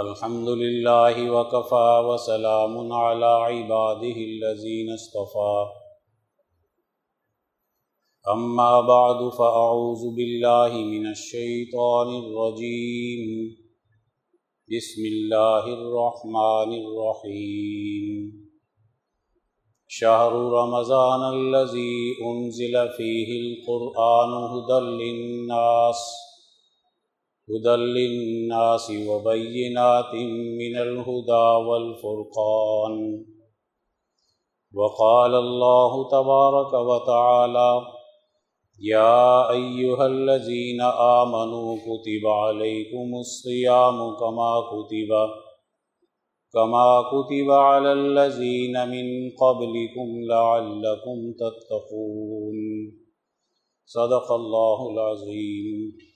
الحمد لله وكفى وسلام على عباده الذين اصطفى. أما بعد، فأعوذ بالله من الشيطان الرجيم. بسم الله الرحمن الرحيم. شهر رمضان الذي أنزل فيه القرآن هدى للناس. هدى للناس وبينات من الهدى والفرقان وقال الله تبارك وتعالى يا أيها الذين آمنوا كتب عليكم الصيام كما كتب كما كتب على الذين من قبلكم لعلكم تتقون صدق الله العظيم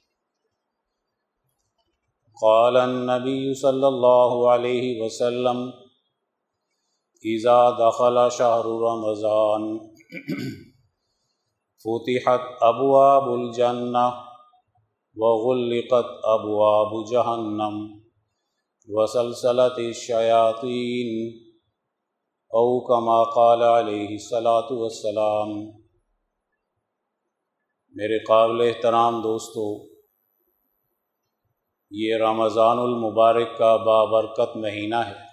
قال النبي صلى الله عليه وسلم، إذا دخل شهر رمضان، فتحت أبواب الجنة وغلقت أبواب جهنم وسلسلت الشياطين، أو كما قال عليه الصلاة والسلام. میرے قابل احترام دوستو یہ رمضان المبارک کا بابرکت مہینہ ہے۔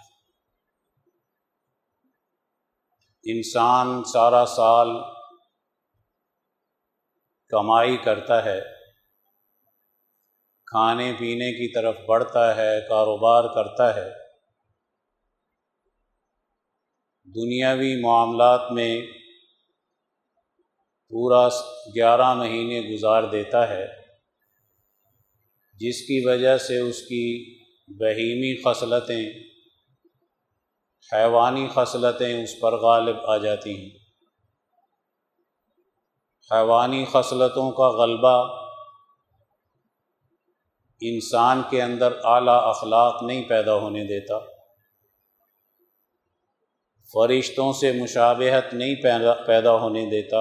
انسان سارا سال کمائی کرتا ہے، کھانے پینے کی طرف بڑھتا ہے، کاروبار کرتا ہے۔ دنیاوی معاملات میں پورا گیارہ مہینے گزار دیتا ہے۔ جس کی وجہ سے اس کی بہیمی خصلتیں، حیوانی خصلتیں اس پر غالب آ جاتی ہیں۔ حیوانی خصلتوں کا غلبہ انسان کے اندر اعلیٰ اخلاق نہیں پیدا ہونے دیتا۔ فرشتوں سے مشابہت نہیں پیدا ہونے دیتا۔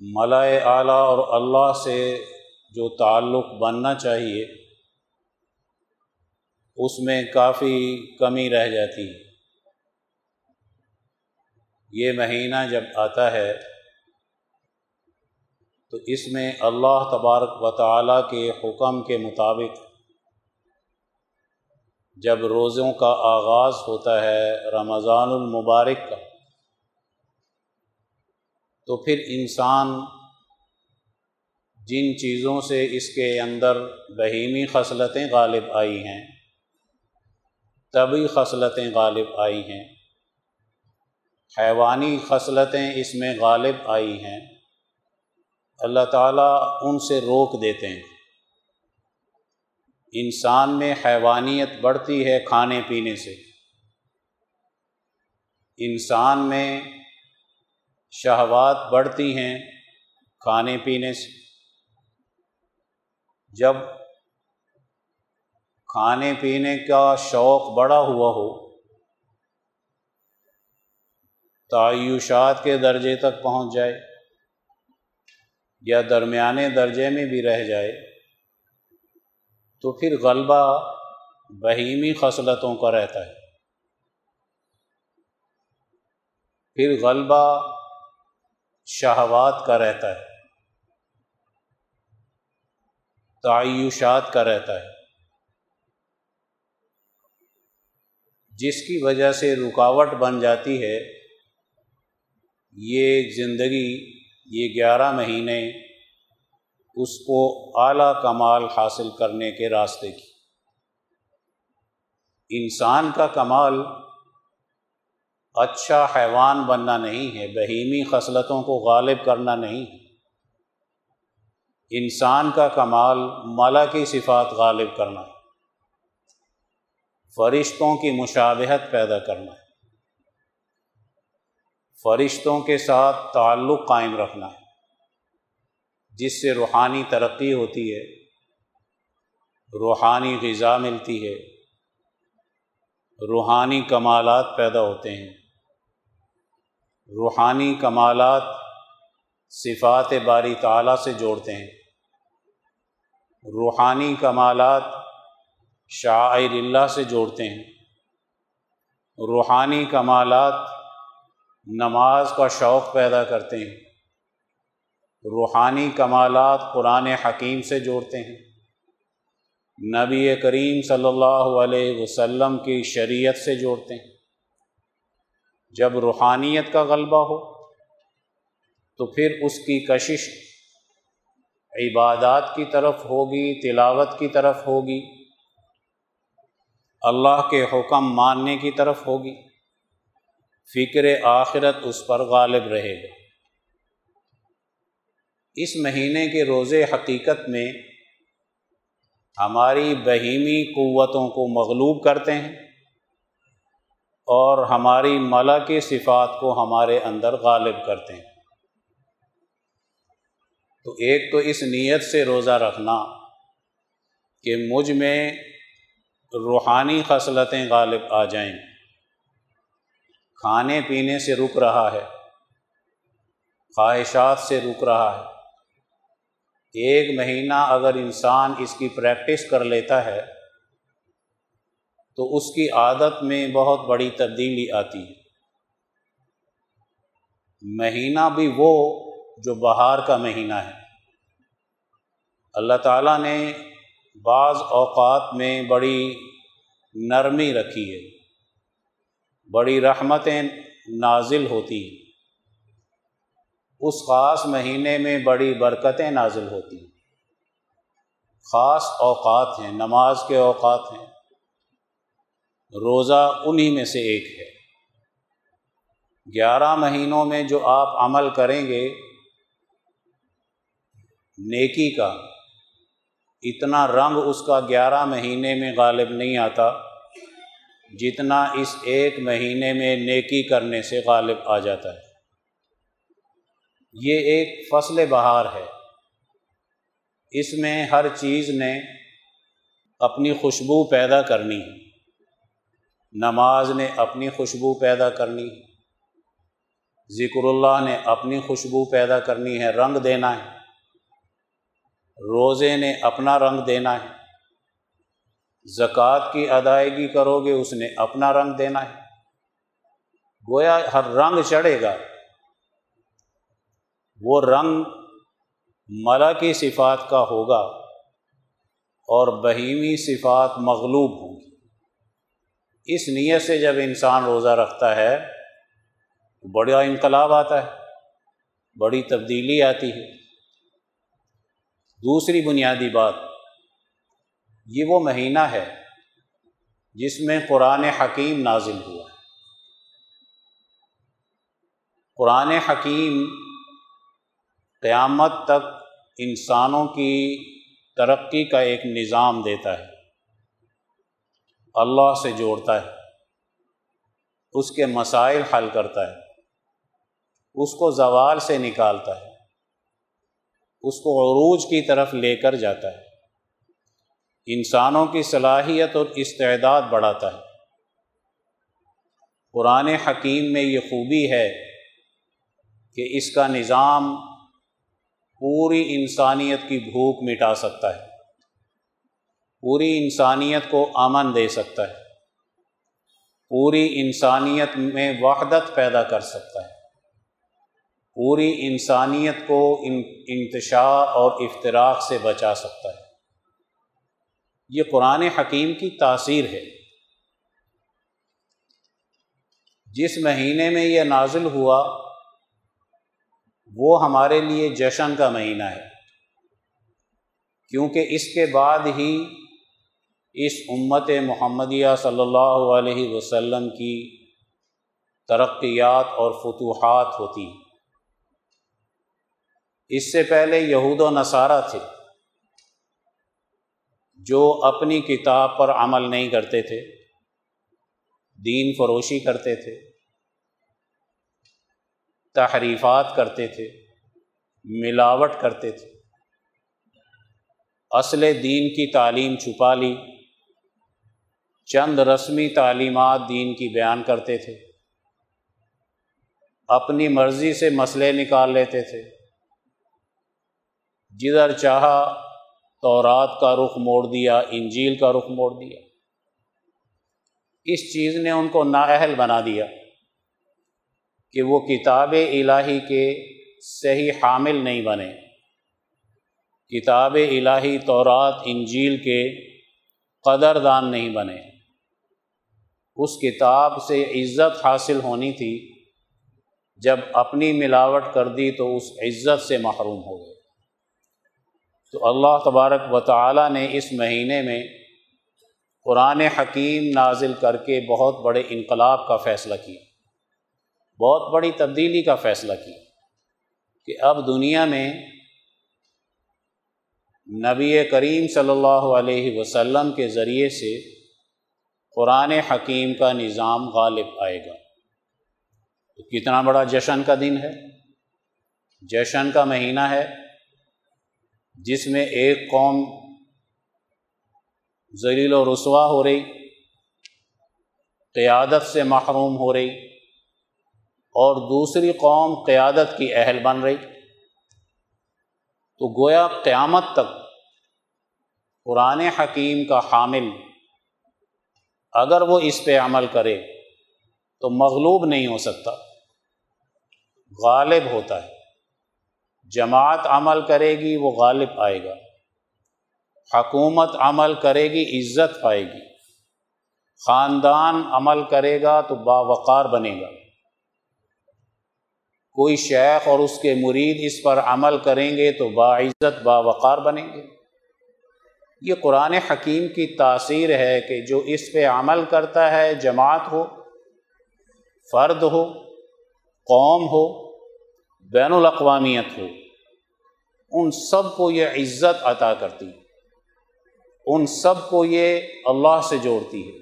ملائے اعلیٰ اور اللہ سے جو تعلق بننا چاہیے، اس میں کافی کمی رہ جاتی ہے۔ یہ مہینہ جب آتا ہے، تو اس میں اللہ تبارک و تعالیٰ کے حکم کے مطابق جب روزوں کا آغاز ہوتا ہے رمضان المبارک کا، تو پھر انسان جن چیزوں سے اس کے اندر بہیمی خصلتیں غالب آئی ہیں طبی خصلتیں غالب آئی ہیں، حیوانی خصلتیں اس میں غالب آئی ہیں۔ اللہ تعالیٰ ان سے روک دیتے ہیں۔ انسان میں حیوانیت بڑھتی ہے کھانے پینے سے۔ انسان میں شہوات بڑھتی ہیں کھانے پینے سے۔ جب کھانے پینے کا شوق بڑا ہوا ہو تعیوشات کے درجے تک پہنچ جائے یا درمیانے درجے میں بھی رہ جائے، تو پھر غلبہ بہیمی خصلتوں کا رہتا ہے۔ پھر غلبہ شہوات کا رہتا ہے۔ تعیشات کا رہتا ہے۔ جس کی وجہ سے رکاوٹ بن جاتی ہے، یہ زندگی، یہ گیارہ مہینے اس کو اعلیٰ کمال حاصل کرنے کے راستے کی۔ انسان کا کمال اچھا حیوان بننا نہیں ہے، بہیمی خصلتوں کو غالب کرنا نہیں ہے۔ انسان کا کمال مالا کی صفات غالب کرنا ہے۔ فرشتوں کی مشابہت پیدا کرنا ہے۔ فرشتوں کے ساتھ تعلق قائم رکھنا ہے۔ جس سے روحانی ترقی ہوتی ہے، روحانی غذا ملتی ہے، روحانی کمالات پیدا ہوتے ہیں۔ روحانی کمالات صفات باری تعالیٰ سے جوڑتے ہیں۔ روحانی کمالات شاعر اللہ سے جوڑتے ہیں۔ روحانی کمالات نماز کا شوق پیدا کرتے ہیں۔ روحانی کمالات قرآن حکیم سے جوڑتے ہیں۔ نبی کریم صلی اللہ علیہ وسلم کی شریعت سے جوڑتے ہیں۔ جب روحانیت کا غلبہ ہو تو پھر اس کی کشش عبادات کی طرف ہوگی، تلاوت کی طرف ہوگی، اللہ کے حکم ماننے کی طرف ہوگی، فکر آخرت اس پر غالب رہے گا۔ اس مہینے کے روزے حقیقت میں ہماری بہیمی قوتوں کو مغلوب کرتے ہیں اور ہماری ملا کی صفات کو ہمارے اندر غالب کرتے ہیں۔ تو ایک تو اس نیت سے روزہ رکھنا کہ مجھ میں روحانی خصلتیں غالب آ جائیں۔ کھانے پینے سے رک رہا ہے، خواہشات سے رک رہا ہے۔ ایک مہینہ اگر انسان اس کی پریکٹس کر لیتا ہے، تو اس کی عادت میں بہت بڑی تبدیلی آتی ہے۔ مہینہ بھی وہ جو بہار کا مہینہ ہے۔ اللہ تعالیٰ نے بعض اوقات میں بڑی نرمی رکھی ہے۔ بڑی رحمتیں نازل ہوتی ہیں۔ اس خاص مہینے میں بڑی برکتیں نازل ہوتی ہیں۔ خاص اوقات ہیں، نماز کے اوقات ہیں۔ روزہ انہی میں سے ایک ہے۔ گیارہ مہینوں میں جو آپ عمل کریں گے نیکی کا۔ اتنا رنگ اس کا گیارہ مہینے میں غالب نہیں آتا، جتنا اس ایک مہینے میں نیکی کرنے سے غالب آ جاتا ہے۔ یہ ایک فصل بہار ہے۔ اس میں ہر چیز نے اپنی خوشبو پیدا کرنی ہے۔ نماز نے اپنی خوشبو پیدا کرنی ذکر اللہ نے اپنی خوشبو پیدا کرنی ہے، رنگ دینا ہے۔ روزے نے اپنا رنگ دینا ہے۔ زکوٰۃ کی ادائیگی کرو گے، اس نے اپنا رنگ دینا ہے۔ گویا ہر رنگ چڑھے گا۔ وہ رنگ ملا کی صفات کا ہوگا اور بہیمی صفات مغلوب ہوں گی۔ اس نیت سے جب انسان روزہ رکھتا ہے بڑا انقلاب آتا ہے، بڑی تبدیلی آتی ہے۔ دوسری بنیادی بات، یہ وہ مہینہ ہے جس میں قرآن حکیم نازل ہوا۔ ہے قرآن حکیم قیامت تک انسانوں کی ترقی کا ایک نظام دیتا ہے۔ اللہ سے جوڑتا ہے، اس کے مسائل حل کرتا ہے، اس کو زوال سے نکالتا ہے۔ اس کو عروج کی طرف لے کر جاتا ہے۔ انسانوں کی صلاحیت اور استعداد بڑھاتا ہے۔ قرآن حکیم میں یہ خوبی ہے کہ اس کا نظام پوری انسانیت کی بھوک مٹا سکتا ہے۔ پوری انسانیت کو امن دے سکتا ہے۔ پوری انسانیت میں وحدت پیدا کر سکتا ہے۔ پوری انسانیت کو انتشار اور افطراک سے بچا سکتا ہے۔ یہ قرآن حکیم کی تاثیر ہے۔ جس مہینے میں یہ نازل ہوا، وہ ہمارے لیے جشن کا مہینہ ہے۔ کیونکہ اس کے بعد ہی اس امت محمدیہ صلی اللہ علیہ وسلم کی ترقیات اور فتوحات ہوتی اس سے پہلے یہود و نصارہ تھے جو اپنی کتاب پر عمل نہیں کرتے تھے، دین فروشی کرتے تھے، تحریفات کرتے تھے، ملاوٹ کرتے تھے۔ اصل دین کی تعلیم چھپا لی، چند رسمی تعلیمات دین کی بیان کرتے تھے، اپنی مرضی سے مسئلے نکال لیتے تھے۔ جدھر چاہا تورات کا رخ موڑ دیا، انجیل کا رخ موڑ دیا۔ اس چیز نے ان کو نااہل بنا دیا کہ وہ کتاب الہی کے صحیح حامل نہیں بنے۔ کتاب الہی، تورات، انجیل کے قدر دان نہیں بنے۔ اس کتاب سے عزت حاصل ہونی تھی۔ جب اپنی ملاوٹ کر دی تو اس عزت سے محروم ہو گئے۔ تو اللہ تبارک و تعالیٰ نے اس مہینے میں قرآن حکیم نازل کر کے بہت بڑے انقلاب کا فیصلہ کیا۔ بہت بڑی تبدیلی کا فیصلہ کیا کہ اب دنیا میں نبی کریم صلی اللہ علیہ وسلم کے ذریعے سے قرآن حکیم کا نظام غالب آئے گا۔ تو کتنا بڑا جشن کا دن ہے؟ جشن کا مہینہ ہے۔ جس میں ایک قوم ذلیل و رسوا ہو رہی، قیادت سے محروم ہو رہی، اور دوسری قوم قیادت کی اہل بن رہی۔ تو گویا قیامت تک قرآن حکیم کا حامل اگر وہ اس پہ عمل کرے تو مغلوب نہیں ہو سکتا، غالب ہوتا ہے۔ جماعت عمل کرے گی، وہ غالب آئے گا۔ حکومت عمل کرے گی، عزت پائے گی۔ خاندان عمل کرے گا تو باوقار بنے گا۔ کوئی شیخ اور اس کے مرید اس پر عمل کریں گے تو باعزت، باوقار بنیں گے۔ یہ قرآن حکیم کی تاثیر ہے کہ جو اس پہ عمل کرتا ہے، جماعت ہو، فرد ہو، قوم ہو، بین الاقوامیت ہو۔ ان سب کو یہ عزت عطا کرتی ان سب کو یہ اللہ سے جوڑتی ہے۔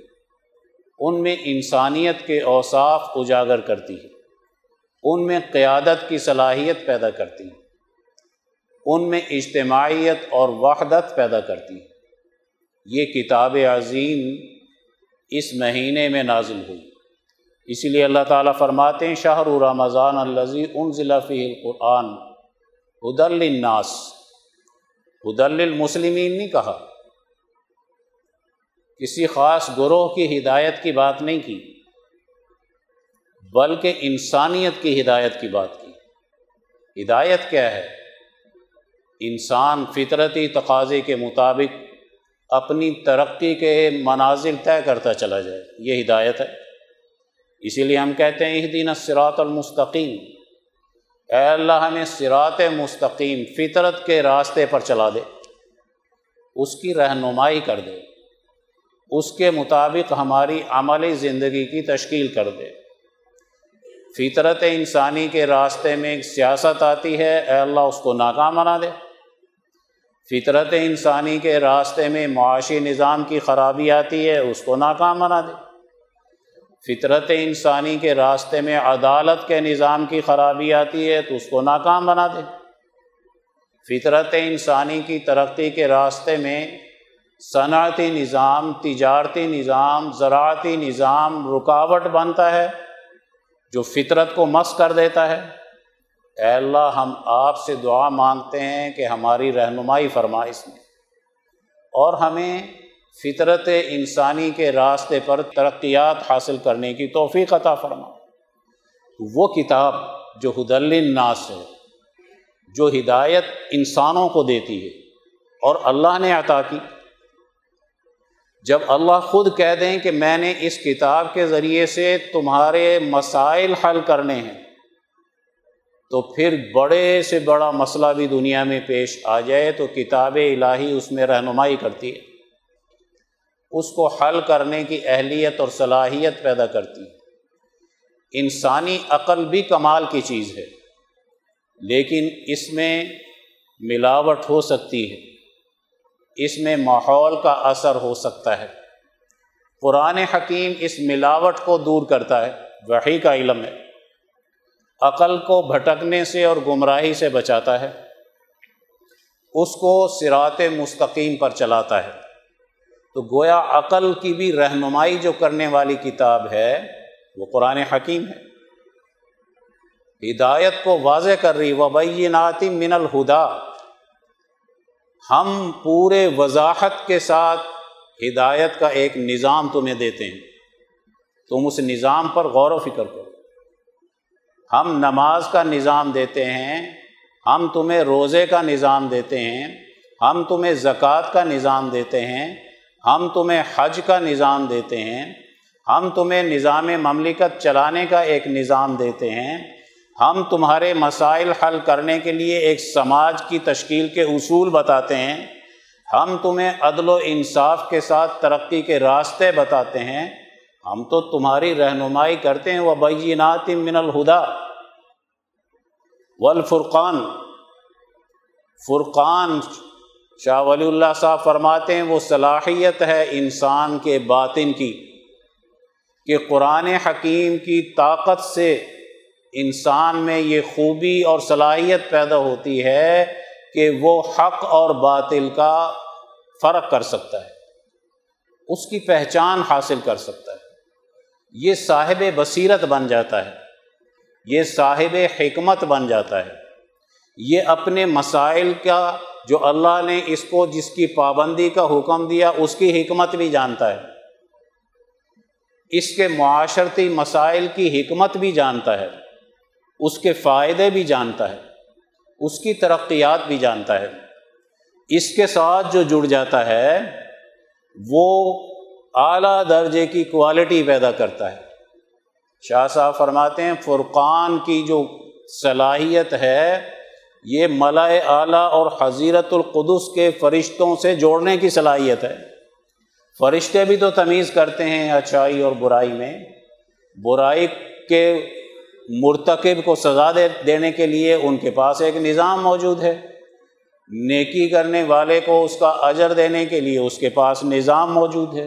ان میں انسانیت کے اوصاف اجاگر کرتی ہے۔ ان میں قیادت کی صلاحیت پیدا کرتی ہے۔ ان میں اجتماعیت اور وحدت پیدا کرتی ہے۔ یہ کتاب عظیم اس مہینے میں نازل ہوئی۔ اسی لیے اللہ تعالیٰ فرماتے ہیں شاہ رمضان الزی ان ضلع فی القرآن۔ حدل الناس حدل المسلمین نہیں کہا۔ کسی خاص گروہ کی ہدایت کی بات نہیں کی، بلکہ انسانیت کی ہدایت کی بات کی۔ ہدایت کیا ہے؟ انسان فطرتی تقاضے کے مطابق اپنی ترقی کے مناظر طے کرتا چلا جائے، یہ ہدایت ہے۔ اسی لیے ہم کہتے ہیں اس دن سرات المستقیم۔ اے اللہ ہمیں سرات مستقیم فطرت کے راستے پر چلا دے۔ اس کی رہنمائی کر دے۔ اس کے مطابق ہماری عملی زندگی کی تشکیل کر دے۔ فطرت انسانی کے راستے میں ایک سیاست آتی ہے۔ اے اللہ اس کو ناکام بنا دے۔ فطرت انسانی کے راستے میں معاشی نظام کی خرابی آتی ہے۔ اس کو ناکام بنا دے۔ فطرت انسانی کے راستے میں عدالت کے نظام کی خرابی آتی ہے تو اس کو ناکام بنا دے۔ فطرت انسانی کی ترقی کے راستے میں صنعتی نظام، تجارتی نظام، زراعتی نظام رکاوٹ بنتا ہے جو فطرت کو مس کر دیتا ہے۔ اے اللہ، ہم آپ سے دعا مانگتے ہیں کہ ہماری رہنمائی فرما اس میں۔ اور ہمیں فطرت انسانی کے راستے پر ترقیات حاصل کرنے کی توفیق عطا فرما۔ وہ کتاب جو حدل الناس ہے، جو ہدایت انسانوں کو دیتی ہے اور اللہ نے عطا کی۔ جب اللہ خود کہہ دیں کہ میں نے اس کتاب کے ذریعے سے تمہارے مسائل حل کرنے ہیں، تو پھر بڑے سے بڑا مسئلہ بھی دنیا میں پیش آ جائے تو کتاب الہی اس میں رہنمائی کرتی ہے۔ اس کو حل کرنے کی اہلیت اور صلاحیت پیدا کرتی ہے۔ انسانی عقل بھی کمال کی چیز ہے، لیکن اس میں ملاوٹ ہو سکتی ہے۔ اس میں ماحول کا اثر ہو سکتا ہے۔ قرآن حکیم اس ملاوٹ کو دور کرتا ہے وہی کا علم ہے۔ عقل کو بھٹکنے سے اور گمراہی سے بچاتا ہے۔ اس کو سرات مستقیم پر چلاتا ہے۔ تو گویا عقل کی بھی رہنمائی جو کرنے والی کتاب ہے، وہ قرآن حکیم ہے۔ ہدایت کو واضح کر رہی وبیناتی من الہدا ہم پورے وضاحت کے ساتھ ہدایت کا ایک نظام تمہیں دیتے ہیں۔ تم اس نظام پر غور و فکر کرو۔ ہم نماز کا نظام دیتے ہیں، ہم تمہیں روزے کا نظام دیتے ہیں، ہم تمہیں زکوٰۃ کا نظام دیتے ہیں ہم تمہیں حج کا نظام دیتے ہیں، ہم تمہیں نظام مملکت چلانے کا ایک نظام دیتے ہیں۔ ہم تمہارے مسائل حل کرنے کے لیے ایک سماج کی تشکیل کے اصول بتاتے ہیں۔ ہم تمہیں عدل و انصاف کے ساتھ ترقی کے راستے بتاتے ہیں۔ ہم تو تمہاری رہنمائی کرتے ہیں وہ بینات من الہدا والفرقان۔ فرقان شاہ ولی اللہ صاحب فرماتے ہیں وہ صلاحیت ہے انسان کے باطن کی، کہ قرآن حکیم کی طاقت سے انسان میں یہ خوبی اور صلاحیت پیدا ہوتی ہے کہ وہ حق اور باطل کا فرق کر سکتا ہے، اس کی پہچان حاصل کر سکتا ہے۔ یہ صاحب بصیرت بن جاتا ہے، یہ صاحب حکمت بن جاتا ہے۔ یہ اپنے مسائل کا جو اللہ نے اس کو جس کی پابندی کا حکم دیا، اس کی حکمت بھی جانتا ہے۔ اس کے معاشرتی مسائل کی حکمت بھی جانتا ہے۔ اس کے فائدے بھی جانتا ہے۔ اس کی ترقیات بھی جانتا ہے۔ اس کے ساتھ جو جڑ جاتا ہے، وہ اعلیٰ درجے کی کوالٹی پیدا کرتا ہے۔ شاہ صاحب فرماتے ہیں، فرقان کی جو صلاحیت ہے یہ ملائے اعلیٰ اور حضیرت القدس کے فرشتوں سے جوڑنے کی صلاحیت ہے۔ فرشتے بھی تو تمیز کرتے ہیں اچھائی اور برائی میں۔ برائی کے مرتکب کو سزا دے دینے کے لیے ان کے پاس ایک نظام موجود ہے۔ نیکی کرنے والے کو اس کا اجر دینے کے لیے اس کے پاس نظام موجود ہے۔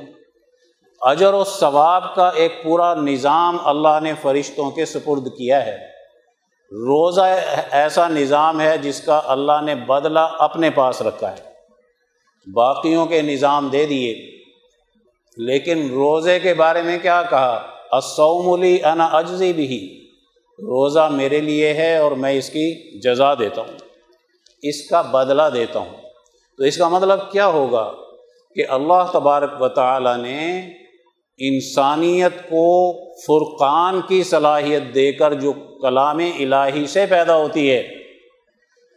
اجر و ثواب کا ایک پورا نظام اللہ نے فرشتوں کے سپرد کیا ہے۔ روزہ ایسا نظام ہے جس کا اللہ نے بدلہ اپنے پاس رکھا ہے۔ باقیوں کے نظام دے دیے۔ لیکن روزے کے بارے میں کیا کہا؟ اسوملی انا اجزی بھی روزہ میرے لیے ہے اور میں اس کی جزا دیتا ہوں۔ اس کا بدلہ دیتا ہوں۔ تو اس کا مطلب کیا ہوگا؟ کہ اللہ تبارک و تعالیٰ نے انسانیت کو فرقان کی صلاحیت دے کر جو کلام الہی سے پیدا ہوتی ہے،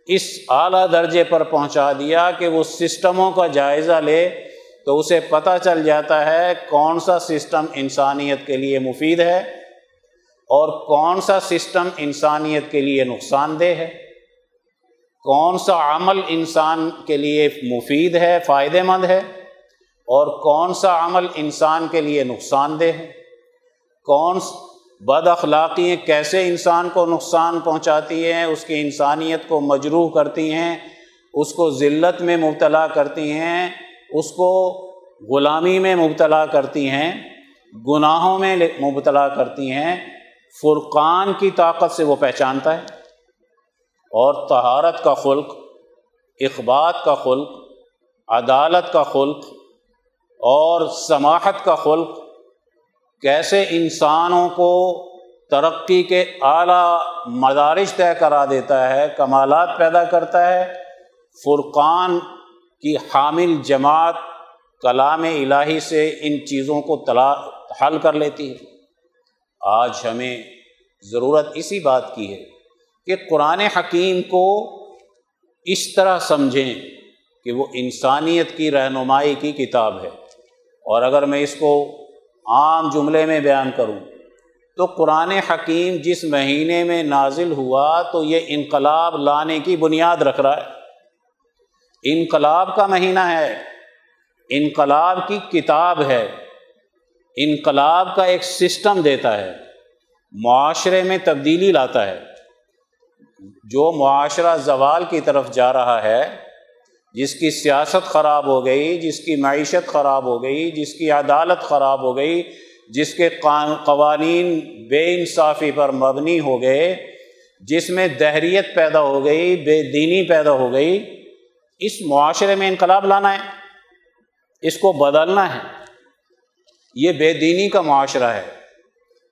اس اعلیٰ درجے پر پہنچا دیا کہ وہ سسٹموں کا جائزہ لے تو اسے پتہ چل جاتا ہے کون سا سسٹم انسانیت کے لیے مفید ہے اور کون سا سسٹم انسانیت کے لیے نقصان دہ ہے۔ کون سا عمل انسان کے لیے مفید ہے، فائدہ مند ہے۔ اور کون سا عمل انسان کے لیے نقصان دہ ہے؟ کون بد اخلاقی کیسے انسان کو نقصان پہنچاتی ہیں؟ اس کی انسانیت کو مجروح کرتی ہیں، اس کو ذلت میں مبتلا کرتی ہیں، اس کو غلامی میں مبتلا کرتی ہیں، گناہوں میں مبتلا کرتی ہیں۔ فرقان کی طاقت سے وہ پہچانتا ہے۔ اور تہارت کا خلق، اخبات کا خلق، عدالت کا خلق اور سماحت کا خلق، کیسے انسانوں کو ترقی کے اعلیٰ مدارج طے کرا دیتا ہے، کمالات پیدا کرتا ہے، فرقان کی حامل جماعت کلام الہی سے ان چیزوں کو تلا، حل کر لیتی ہے۔ آج ہمیں ضرورت اسی بات کی ہے کہ قرآن حکیم کو اس طرح سمجھیں کہ وہ انسانیت کی رہنمائی کی کتاب ہے۔ اور اگر میں اس کو عام جملے میں بیان کروں تو قرآن حکیم جس مہینے میں نازل ہوا تو یہ انقلاب لانے کی بنیاد رکھ رہا ہے۔ انقلاب کا مہینہ ہے، انقلاب کی کتاب ہے، انقلاب کا ایک سسٹم دیتا ہے، معاشرے میں تبدیلی لاتا ہے۔ جو معاشرہ زوال کی طرف جا رہا ہے جس کی سیاست خراب ہو گئی، جس کی معیشت خراب ہو گئی، جس کی عدالت خراب ہو گئی، جس کے قوانین بے انصافی پر مبنی ہو گئے، جس میں دہریت پیدا ہو گئی، بے دینی پیدا ہو گئی، اس معاشرے میں انقلاب لانا ہے، اس کو بدلنا ہے۔ یہ بے دینی کا معاشرہ ہے،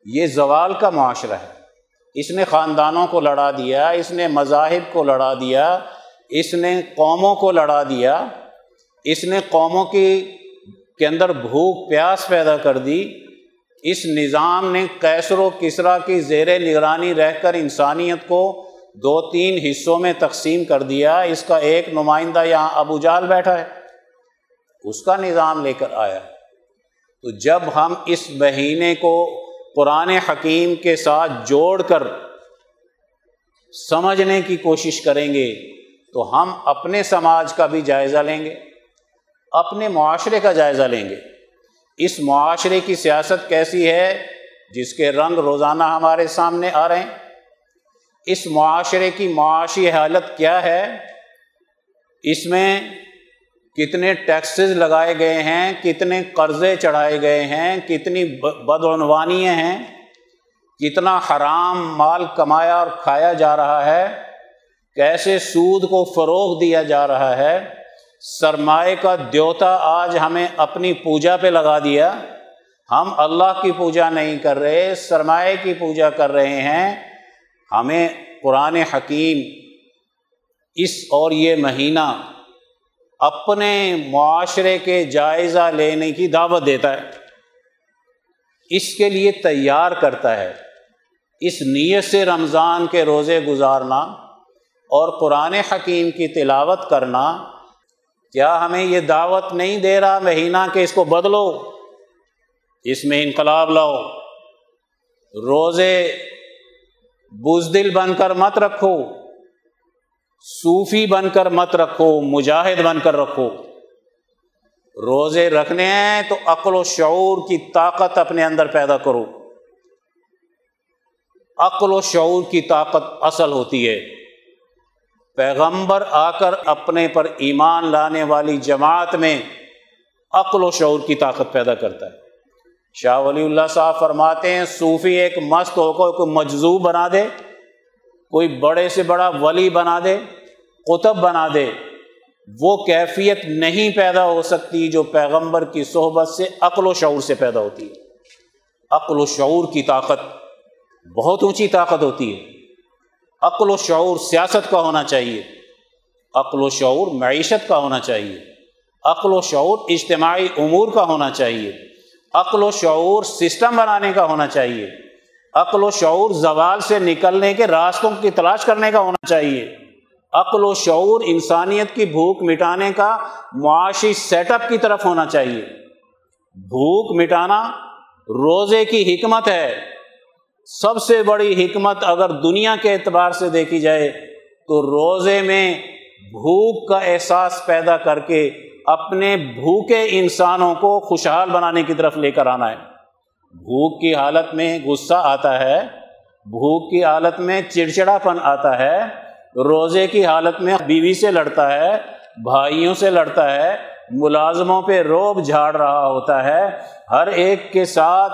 یہ زوال کا معاشرہ ہے۔ اس نے خاندانوں کو لڑا دیا، اس نے مذاہب کو لڑا دیا اس نے قوموں کو لڑا دیا، اس نے قوموں کی کے اندر بھوک، پیاس پیدا کر دی۔ اس نظام نے کیسر و کسرا کی زیر نگرانی رہ کر انسانیت کو دو تین حصوں میں تقسیم کر دیا۔ اس کا ایک نمائندہ یہاں ابو جال بیٹھا ہے، اس کا نظام لے کر آیا۔ تو جب ہم اس مہینے کو قرآن حکیم کے ساتھ جوڑ کر سمجھنے کی کوشش کریں گے تو ہم اپنے سماج کا بھی جائزہ لیں گے، اپنے معاشرے کا جائزہ لیں گے۔ اس معاشرے کی سیاست کیسی ہے، جس کے رنگ روزانہ ہمارے سامنے آ رہے ہیں؟ اس معاشرے کی معاشی حالت کیا ہے؟ اس میں کتنے ٹیکسز لگائے گئے ہیں، کتنے قرضے چڑھائے گئے ہیں، کتنی بدعنوانی ہیں، کتنا حرام مال کمایا اور کھایا جا رہا ہے۔ کیسے سود کو فروغ دیا جا رہا ہے؟ سرمائے کا دیوتا آج ہمیں اپنی پوجا پہ لگا دیا۔ ہم اللہ کی پوجا نہیں کر رہے، سرمائے کی پوجا کر رہے ہیں۔ ہمیں قرآن حکیم اس اور یہ مہینہ اپنے معاشرے کے جائزہ لینے کی دعوت دیتا ہے۔ اس کے لیے تیار کرتا ہے۔ اس نیت سے رمضان کے روزے گزارنا۔ اور قرآن حکیم کی تلاوت کرنا، کیا ہمیں یہ دعوت نہیں دے رہا مہینہ کہ اس کو بدلو؟ اس میں انقلاب لاؤ۔ روزے بزدل بن کر مت رکھو۔ صوفی بن کر مت رکھو۔ مجاہد بن کر رکھو۔ روزے رکھنے ہیں تو عقل و شعور کی طاقت اپنے اندر پیدا کرو۔ عقل و شعور کی طاقت اصل ہوتی ہے۔ پیغمبر آ کر اپنے پر ایمان لانے والی جماعت میں عقل و شعور کی طاقت پیدا کرتا ہے۔ شاہ ولی اللہ صاحب فرماتے ہیں، صوفی ایک مست ہو کو کوئی مجزوب بنا دے، کوئی بڑے سے بڑا ولی بنا دے، قطب بنا دے، وہ کیفیت نہیں پیدا ہو سکتی جو پیغمبر کی صحبت سے عقل و شعور سے پیدا ہوتی ہے۔ عقل و شعور کی طاقت بہت اونچی طاقت ہوتی ہے۔ عقل و شعور سیاست کا ہونا چاہیے۔ عقل و شعور معیشت کا ہونا چاہیے۔ عقل و شعور اجتماعی امور کا ہونا چاہیے۔ عقل و شعور سسٹم بنانے کا ہونا چاہیے۔ عقل و شعور زوال سے نکلنے کے راستوں کی تلاش کرنے کا ہونا چاہیے۔ عقل و شعور انسانیت کی بھوک مٹانے کا معاشی سیٹ اپ کی طرف ہونا چاہیے۔ بھوک مٹانا روزے کی حکمت ہے۔ سب سے بڑی حکمت اگر دنیا کے اعتبار سے دیکھی جائے تو روزے میں بھوک کا احساس پیدا کر کے اپنے بھوکے انسانوں کو خوشحال بنانے کی طرف لے کر آنا ہے۔ بھوک کی حالت میں غصہ آتا ہے، بھوک کی حالت میں چڑچڑا پن آتا ہے، روزے کی حالت میں بیوی سے لڑتا ہے، بھائیوں سے لڑتا ہے، ملازموں پہ روب جھاڑ رہا ہوتا ہے، ہر ایک کے ساتھ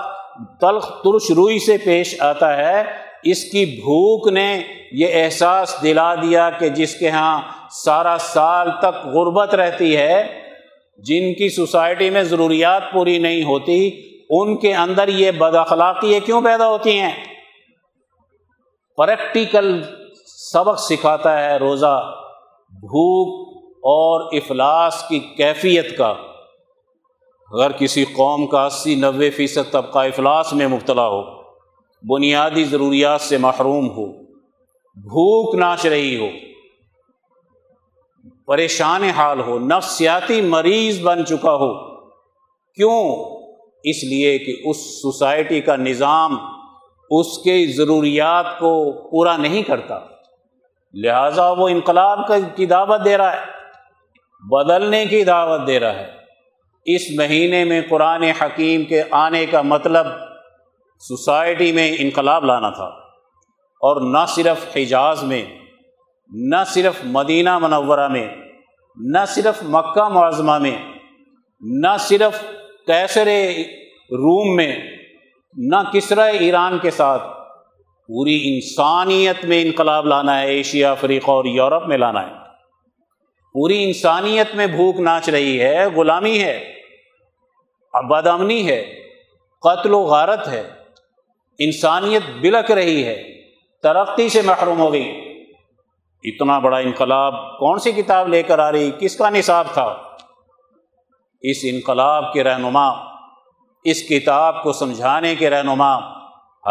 تلخ ترش روئی سے پیش آتا ہے۔ اس کی بھوک نے یہ احساس دلا دیا کہ جس کے ہاں سارا سال تک غربت رہتی ہے، جن کی سوسائٹی میں ضروریات پوری نہیں ہوتی، ان کے اندر یہ بد اخلاقی کیوں پیدا ہوتی ہیں؟ پریکٹیکل سبق سکھاتا ہے روزہ، بھوک اور افلاس کی کیفیت کا۔ اگر کسی قوم کا اسی نوے فیصد طبقہ افلاس میں مبتلا ہو، بنیادی ضروریات سے محروم ہو، بھوک ناچ رہی ہو، پریشان حال ہو، نفسیاتی مریض بن چکا ہو، کیوں؟ اس لیے کہ اس سوسائٹی کا نظام اس کے ضروریات کو پورا نہیں کرتا۔ لہذا وہ انقلاب کی دعوت دے رہا ہے، بدلنے کی دعوت دے رہا ہے۔ اس مہینے میں قرآن حکیم کے آنے کا مطلب سوسائٹی میں انقلاب لانا تھا اور نہ صرف حجاز میں، نہ صرف مدینہ منورہ میں، نہ صرف مکہ معظمہ میں، نہ صرف کیسر روم میں، نہ کسرا ایران کے ساتھ پوری انسانیت میں انقلاب لانا ہے، ایشیا، افریقہ اور یورپ میں لانا ہے۔ پوری انسانیت میں بھوک ناچ رہی ہے، غلامی ہے بدامنی ہے، قتل و غارت ہے، انسانیت بلک رہی ہے، ترقی سے محروم ہو گئی۔ اتنا بڑا انقلاب کون سی کتاب لے کر آ رہی؟ کس کا نصاب تھا؟ اس انقلاب کے رہنما، اس کتاب کو سمجھانے کے رہنما،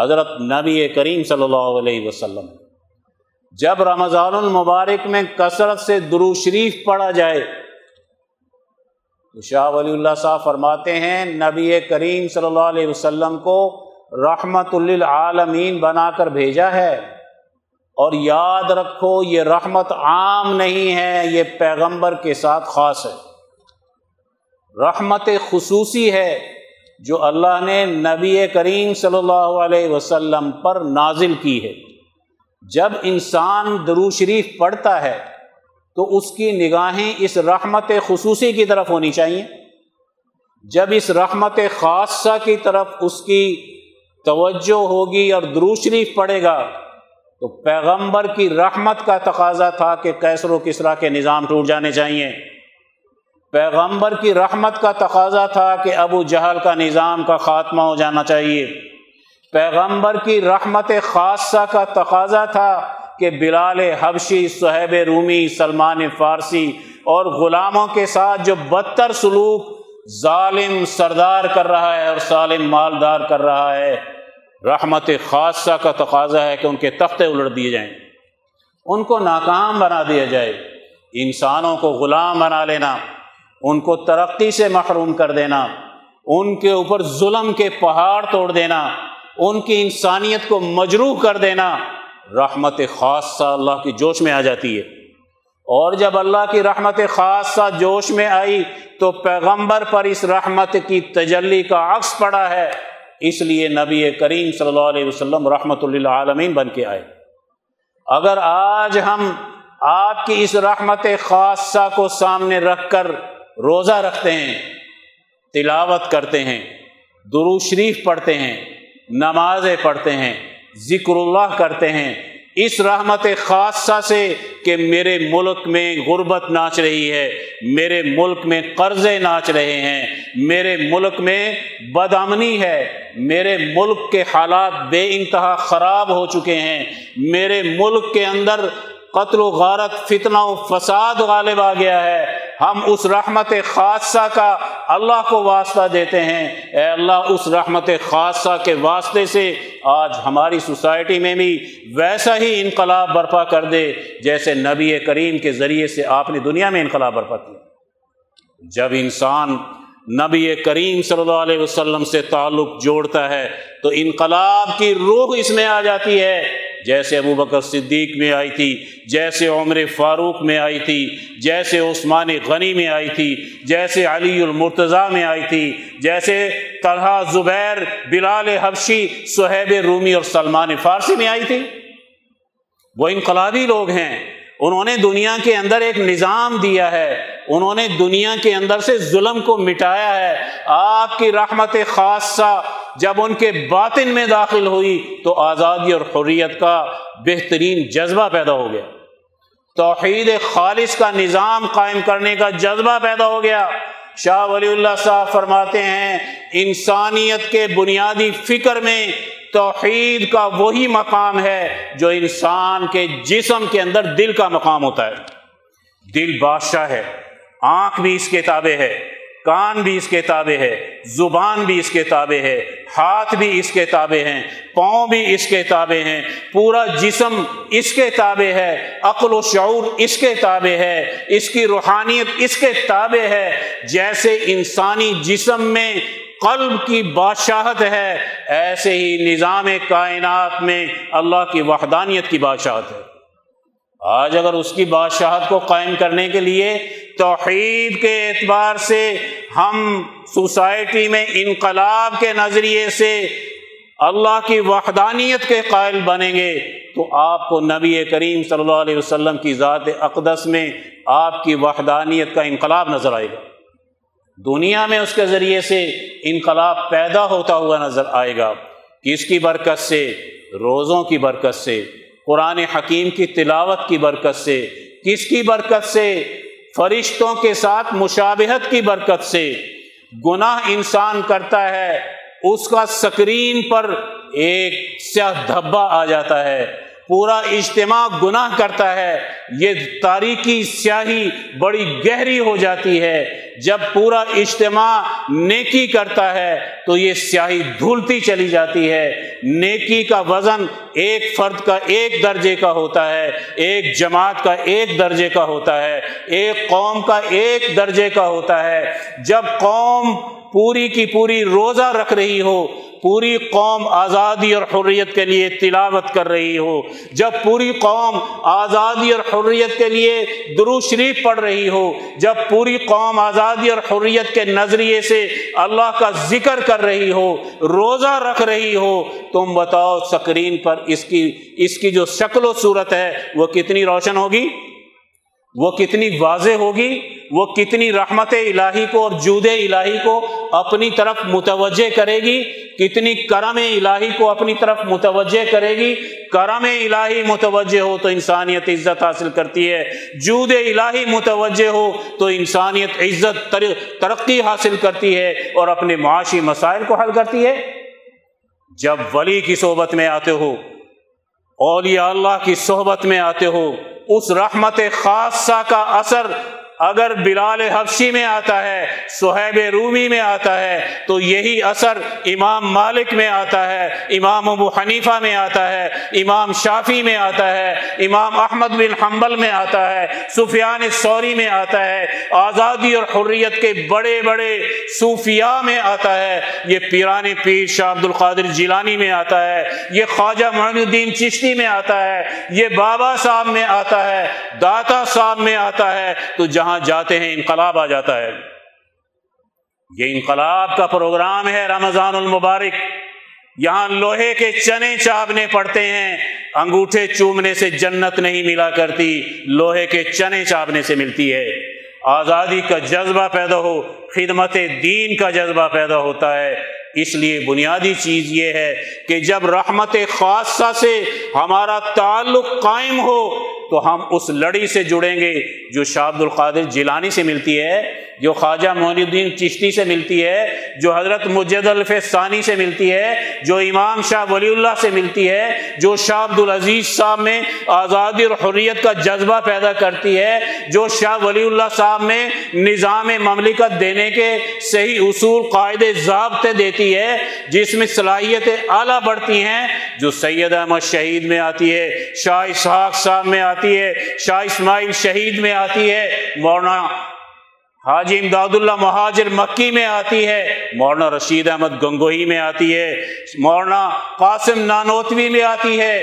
حضرت نبی کریم صلی اللہ علیہ وسلم۔ جب رمضان المبارک میں کثرت سے درو شریف پڑھا جائے، تو شاہ ولی اللہ صاحب فرماتے ہیں، نبی کریم صلی اللہ علیہ وسلم کو رحمت للعالمین بنا کر بھیجا ہے۔ اور یاد رکھو، یہ رحمت عام نہیں ہے، یہ پیغمبر کے ساتھ خاص ہے۔ رحمت خصوصی ہے جو اللہ نے نبی کریم صلی اللہ علیہ وسلم پر نازل کی ہے۔ جب انسان درو شریف پڑھتا ہے تو اس کی نگاہیں اس رحمت خصوصی کی طرف ہونی چاہیے۔ جب اس رحمت خاصہ کی طرف اس کی توجہ ہوگی اور درو شریف پڑھے گا تو پیغمبر کی رحمت کا تقاضا تھا کہ کیسر و کسرا کے نظام ٹوٹ جانے چاہیے۔ پیغمبر کی رحمت کا تقاضا تھا کہ ابو جہل کا نظام کا خاتمہ ہو جانا چاہیے۔ پیغمبر کی رحمت خاصہ کا تقاضا تھا کہ بلال حبشی، صہیب رومی، سلمان فارسی اور غلاموں کے ساتھ جو بدتر سلوک ظالم سردار کر رہا ہے اور سالم مالدار کر رہا ہے، رحمت خاصہ کا تقاضا ہے کہ ان کے تختے الٹ دیے جائیں۔ ان کو ناکام بنا دیا جائے۔ انسانوں کو غلام بنا لینا، ان کو ترقی سے محروم کر دینا، ان کے اوپر ظلم کے پہاڑ توڑ دینا۔ ان کی انسانیت کو مجروح کر دینا رحمت خاصہ اللہ کی جوش میں آ جاتی ہے۔ اور جب اللہ کی رحمت خاصہ جوش میں آئی تو پیغمبر پر اس رحمت کی تجلی کا عکس پڑا ہے۔ اس لیے نبی کریم صلی اللہ علیہ وسلم رحمۃ اللہ عالمین بن کے آئے۔ اگر آج ہم آپ کی اس رحمت خاصہ کو سامنے رکھ کر روزہ رکھتے ہیں، تلاوت کرتے ہیں درو شریف پڑھتے ہیں نمازیں پڑھتے ہیں، ذکر اللہ کرتے ہیں۔ اس رحمت خاصہ سے کہ میرے ملک میں غربت ناچ رہی ہے، میرے ملک میں قرضے ناچ رہے ہیں۔ میرے ملک میں بدامنی ہے۔ میرے ملک کے حالات بے انتہا خراب ہو چکے ہیں۔ میرے ملک کے اندر قتل و غارت، فتنہ و فساد غالب آ گیا ہے۔ ہم اس رحمت خاصہ کا اللہ کو واسطہ دیتے ہیں۔ اے اللہ، اس رحمت خاصہ کے واسطے سے آج ہماری سوسائٹی میں بھی ویسا ہی انقلاب برپا کر دے، جیسے نبی کریم کے ذریعے سے آپ نے دنیا میں انقلاب برپا کیا۔ جب انسان نبی کریم صلی اللہ علیہ وسلم سے تعلق جوڑتا ہے، تو انقلاب کی روح اس میں آ جاتی ہے۔ جیسے ابو بکر صدیق میں آئی تھی، جیسے عمر فاروق میں آئی تھی، جیسے عثمان غنی میں آئی تھی، جیسے علی المرتضیٰ میں آئی تھی، جیسے طلحہ زبیر، بلال حبشی، صہیب رومی اور سلمان فارسی میں آئی تھی۔ وہ انقلابی لوگ ہیں۔ انہوں نے دنیا کے اندر ایک نظام دیا ہے۔ انہوں نے دنیا کے اندر سے ظلم کو مٹایا ہے۔ آپ کی رحمت خاصہ جب ان کے باطن میں داخل ہوئی تو آزادی اور حریت کا بہترین جذبہ پیدا ہو گیا۔ توحید خالص کا نظام قائم کرنے کا جذبہ پیدا ہو گیا۔ شاہ ولی اللہ صاحب فرماتے ہیں، انسانیت کے بنیادی فکر میں توحید کا وہی مقام ہے جو انسان کے جسم کے اندر دل کا مقام ہوتا ہے۔ دل بادشاہ ہے، آنکھ بھی اس کے تابع ہے۔ کان بھی اس کے تابع ہے، زبان بھی اس کے تابع ہے، ہاتھ بھی اس کے تابع ہیں، پاؤں بھی اس کے تابع ہیں، پورا جسم اس کے تابع ہے، عقل و شعور اس کے تابع ہے، اس کی روحانیت اس کے تابع ہے۔ جیسے انسانی جسم میں قلب کی بادشاہت ہے، ایسے ہی نظام کائنات میں اللہ کی وحدانیت کی بادشاہت ہے۔ آج اگر اس کی بادشاہت کو قائم کرنے کے لیے توحید کے اعتبار سے ہم سوسائٹی میں انقلاب کے نظریے سے اللہ کی وحدانیت کے قائل بنیں گے، تو آپ کو نبی کریم صلی اللہ علیہ وسلم کی ذات اقدس میں آپ کی وحدانیت کا انقلاب نظر آئے گا۔ دنیا میں اس کے ذریعے سے انقلاب پیدا ہوتا ہوا نظر آئے گا۔ کس کی برکت سے؟ روزوں کی برکت سے۔ قرآن حکیم کی تلاوت کی برکت سے، کس کی برکت سے؟ فرشتوں کے ساتھ مشابہت کی برکت سے۔ گناہ انسان کرتا ہے، اس کا سکرین پر ایک سیاہ دھبا آ جاتا ہے۔ پورا اجتماع گناہ کرتا ہے۔ یہ تاریخی سیاہی بڑی گہری ہو جاتی ہے۔ جب پورا اجتماع نیکی کرتا ہے تو یہ سیاہی دھلتی چلی جاتی ہے۔ نیکی کا وزن ایک فرد کا ایک درجے کا ہوتا ہے، ایک جماعت کا ایک درجے کا ہوتا ہے، ایک قوم کا ایک درجے کا ہوتا ہے۔ جب قوم پوری کی پوری روزہ رکھ رہی ہو، پوری قوم آزادی اور حریت کے لیے تلاوت کر رہی ہو۔ جب پوری قوم آزادی اور حریت کے لیے درو شریف پڑھ رہی ہو، جب پوری قوم آزادی اور حریت کے نظریے سے اللہ کا ذکر کر رہی ہو، روزہ رکھ رہی ہو، تم بتاؤ سکرین پر اس کی اس کی جو شکل و صورت ہے، وہ کتنی روشن ہوگی؟ وہ کتنی واضح ہوگی، وہ کتنی رحمت الہی کو اور جود الہی کو اپنی طرف متوجہ کرے گی، کتنی کرم الہی کو اپنی طرف متوجہ کرے گی۔ کرم الہی متوجہ ہو تو انسانیت عزت حاصل کرتی ہے، جود الہی متوجہ ہو تو انسانیت عزت ترقی حاصل کرتی ہے اور اپنے معاشی مسائل کو حل کرتی ہے۔ جب ولی کی صحبت میں آتے ہو، اولیاء اللہ کی صحبت میں آتے ہو اس رحمت خاصہ کا اثر اگر بلال حفشی میں آتا ہے صہیب رومی میں آتا ہے تو یہی اثر امام مالک میں آتا ہے امام ابو حنیفہ میں آتا ہے امام شافی میں آتا ہے امام احمد بن حنبل میں آتا ہے سفیان سوری میں آتا ہے آزادی اور حریت کے بڑے بڑے صوفیاء میں آتا ہے یہ پیران پیر شاہ عبد القادر جیلانی میں آتا ہے یہ خواجہ معین الدین چشتی میں آتا ہے یہ بابا صاحب میں آتا ہے داتا صاحب میں آتا ہے تو جہاں جہاں جاتے ہیں، انقلاب آ جاتا ہے۔ یہ انقلاب کا پروگرام ہے رمضان المبارک۔ یہاں لوہے کے چنے چاونے پڑتے ہیں، انگوٹھے چومنے سے جنت نہیں ملا کرتی، لوہے کے چنے چاونے سے ملتی ہے۔ آزادی کا جذبہ پیدا ہو، خدمت دین کا جذبہ پیدا ہوتا ہے۔ اس لیے بنیادی چیز یہ ہے کہ جب رحمت خاصہ سے ہمارا تعلق قائم ہو، تو ہم اس لڑی سے جڑیں گے جو شاہ عبد القادر جیلانی سے ملتی ہے، جو خواجہ معین الدین چشتی سے ملتی ہے، جو حضرت مجد الف ثانی سے ملتی ہے، جو امام شاہ ولی اللہ سے ملتی ہے، جو شاہ عبد العزیز صاحب میں آزادی اور حریت کا جذبہ پیدا کرتی ہے، جو شاہ ولی اللہ صاحب میں نظام مملکت دینے کے صحیح اصول، قاعدے ضابطے دیتی ہے، جس میں صلاحیتیں اعلیٰ بڑھتی ہیں، جو سید احمد شہید میں آتی ہے، شاہ اسحاق صاحب میں آتی ہے، شاہ اسماعیل شہید میں آتی ہے، مولانا حاجی امداد اللہ مہاجر مکی میں آتی ہے، مولانا رشید احمد گنگوہی میں آتی ہے، مولانا قاسم نانوتوی میں آتی ہے۔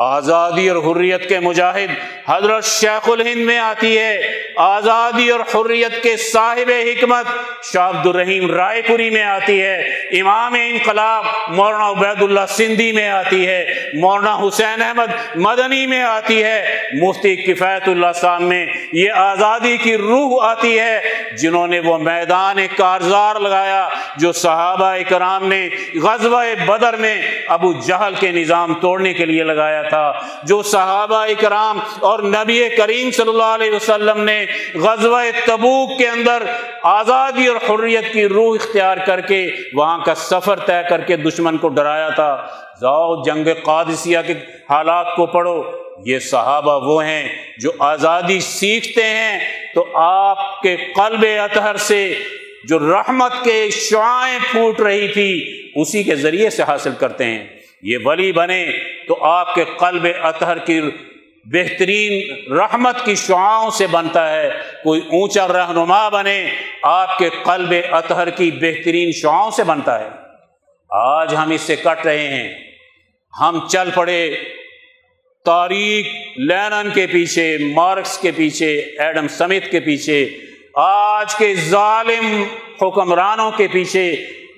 آزادی اور حریت کے مجاہد حضرت شیخ الہند میں آتی ہے۔ آزادی اور حریت کے صاحب حکمت شاہ عبد الرحیم رائے پوری میں آتی ہے۔ امام انقلاب مولانا عبید اللہ سندھی میں آتی ہے۔ مولانا حسین احمد مدنی میں آتی ہے۔ مفتی کفایت اللہ صاحب میں یہ آزادی کی روح آتی ہے۔ جنہوں نے وہ میدان کارزار لگایا جو صحابہ کرام نے غزوہ بدر میں ابو جہل کے نظام توڑنے کے لیے لگایا تھا، جو صحابہ اکرام اور نبی کریم صلی اللہ علیہ وسلم نے غزوہ تبوک کے اندر آزادی اور حریت کی روح اختیار کر کے وہاں کا سفر طے کر کے دشمن کو ڈرایا تھا۔ جاؤ جنگ قادسیہ کے حالات کو پڑھو، یہ صحابہ وہ ہیں جو آزادی سیکھتے ہیں۔ تو آپ کے قلب اطہر سے جو رحمت کے شعائیں پھوٹ رہی تھی، اسی کے ذریعے سے حاصل کرتے ہیں۔ یہ ولی بنے تو آپ کے قلب اطہر کی بہترین رحمت کی شعاؤں سے بنتا ہے۔ کوئی اونچا رہنما بنے آپ کے قلب اطہر کی بہترین شعاؤں سے بنتا ہے۔ آج ہم اس سے کٹ رہے ہیں۔ ہم چل پڑے تاریخ لینن کے پیچھے، مارکس کے پیچھے، ایڈم سمت کے پیچھے۔ آج کے ظالم حکمرانوں کے پیچھے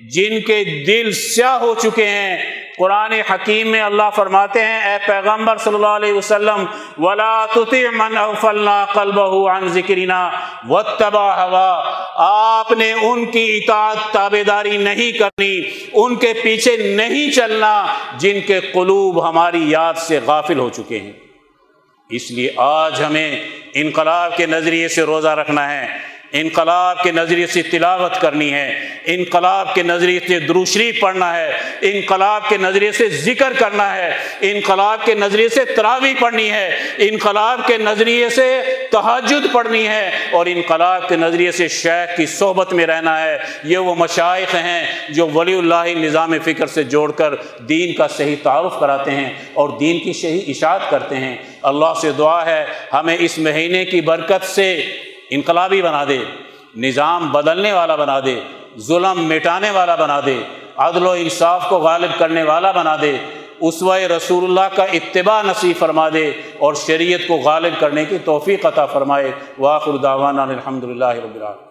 جن کے دل سیاہ ہو چکے ہیں، قرآن حکیم میں اللہ فرماتے ہیں، اے پیغمبر صلی اللہ علیہ وسلم، ولا تطع من اغفلنا قلبه عن ذکرنا واتبع هوا آپ نے ان کی اطاعت تابداری نہیں کرنی، ان کے پیچھے نہیں چلنا جن کے قلوب ہماری یاد سے غافل ہو چکے ہیں۔ اس لیے آج ہمیں انقلاب کے نظریے سے روزہ رکھنا ہے۔ انقلاب کے نظریے سے تلاوت کرنی ہے، انقلاب کے نظریے سے دروشری پڑھنا ہے، انقلاب کے نظریے سے ذکر کرنا ہے، انقلاب کے نظریے سے تراوی پڑھنی ہے، انقلاب کے نظریے سے تحجد پڑھنی ہے اور انقلاب کے نظریے سے شیخ کی صحبت میں رہنا ہے۔ یہ وہ مشائق ہیں جو ولی اللہ نظام فکر سے جوڑ کر دین کا صحیح تعارف کراتے ہیں اور دین کی صحیح اشاعت کرتے ہیں۔ اللہ سے دعا ہے، ہمیں اس مہینے کی برکت سے انقلابی بنا دے، نظام بدلنے والا بنا دے، ظلم مٹانے والا بنا دے، عدل و انصاف کو غالب کرنے والا بنا دے، اسوہ رسول اللہ کا اتباع نصیب فرما دے اور شریعت کو غالب کرنے کی توفیق عطا فرمائے۔ واخر دعوانا الحمد للہ رب العالمین۔